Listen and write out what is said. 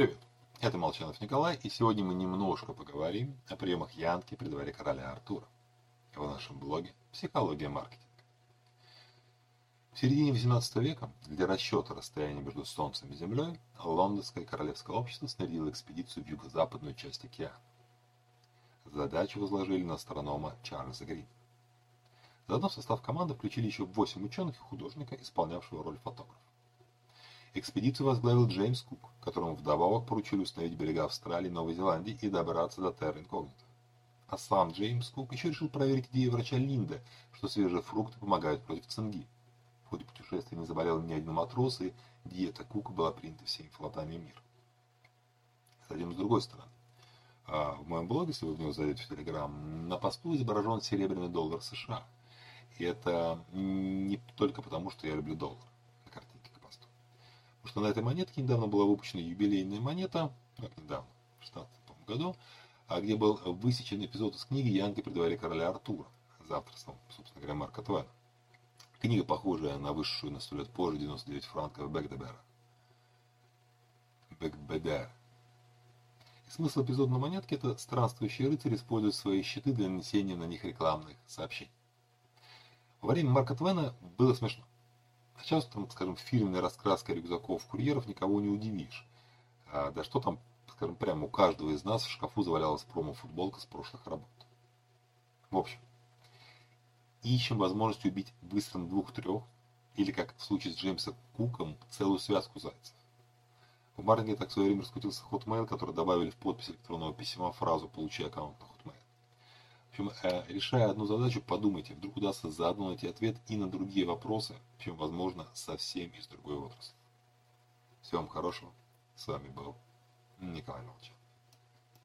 Привет, это Молчанов Николай, и сегодня мы немножко поговорим о приемах Янки при дворе короля Артура в нашем блоге «Психология маркетинга». В середине XVIII века для расчета расстояния между Солнцем и Землей Лондонское королевское общество снарядило экспедицию в юго-западную часть океана. Задачу возложили на астронома Чарльза Грина. Заодно в состав команды включили еще 8 ученых и художника, исполнявшего роль фотографа. Экспедицию возглавил Джеймс Кук, которому вдобавок поручили установить берега Австралии и Новой Зеландии и добраться до Терра Инкогнито. А сам Джеймс Кук еще решил проверить идею врача Линда, что свежие фрукты помогают против цинги. В ходе путешествия не заболел ни один матрос, и диета Кука была принята всеми флотами мира. Затем с другой стороны. А в моем блоге, если вы в него зайдете в Телеграм, на посту изображен серебряный доллар США. И это не только потому, что я люблю доллар что на этой монетке недавно была выпущена юбилейная монета, как недавно, в 16 году, а где был высечен эпизод из книги «Янки при дворе короля Артура» за авторством, собственно говоря, Марка Твена. Книга, похожая на высшую на сто лет позже 99 франков Бекдебера. Бекбедер. И смысл эпизода на монетке – это странствующий рыцарь использует свои щиты для нанесения на них рекламных сообщений. Во время Марка Твена было смешно. Сейчас, там, скажем, фирменной раскраской рюкзаков курьеров никого не удивишь. А, да что там, скажем, прямо у каждого из нас в шкафу завалялась промо-футболка с прошлых работ. В общем, ищем возможность убить быстро двух-трех, или, как в случае с Джеймсом Куком, целую связку зайцев. В маркетинге так в свое время раскрутился Hotmail, который добавили в подпись электронного письма фразу «Получи аккаунт на Hotmail». В общем, э, решая одну задачу, подумайте, вдруг удастся заодно найти ответ и на другие вопросы, чем, возможно, совсем из другой отрасли. Всего вам хорошего. С вами был Николай Молчан.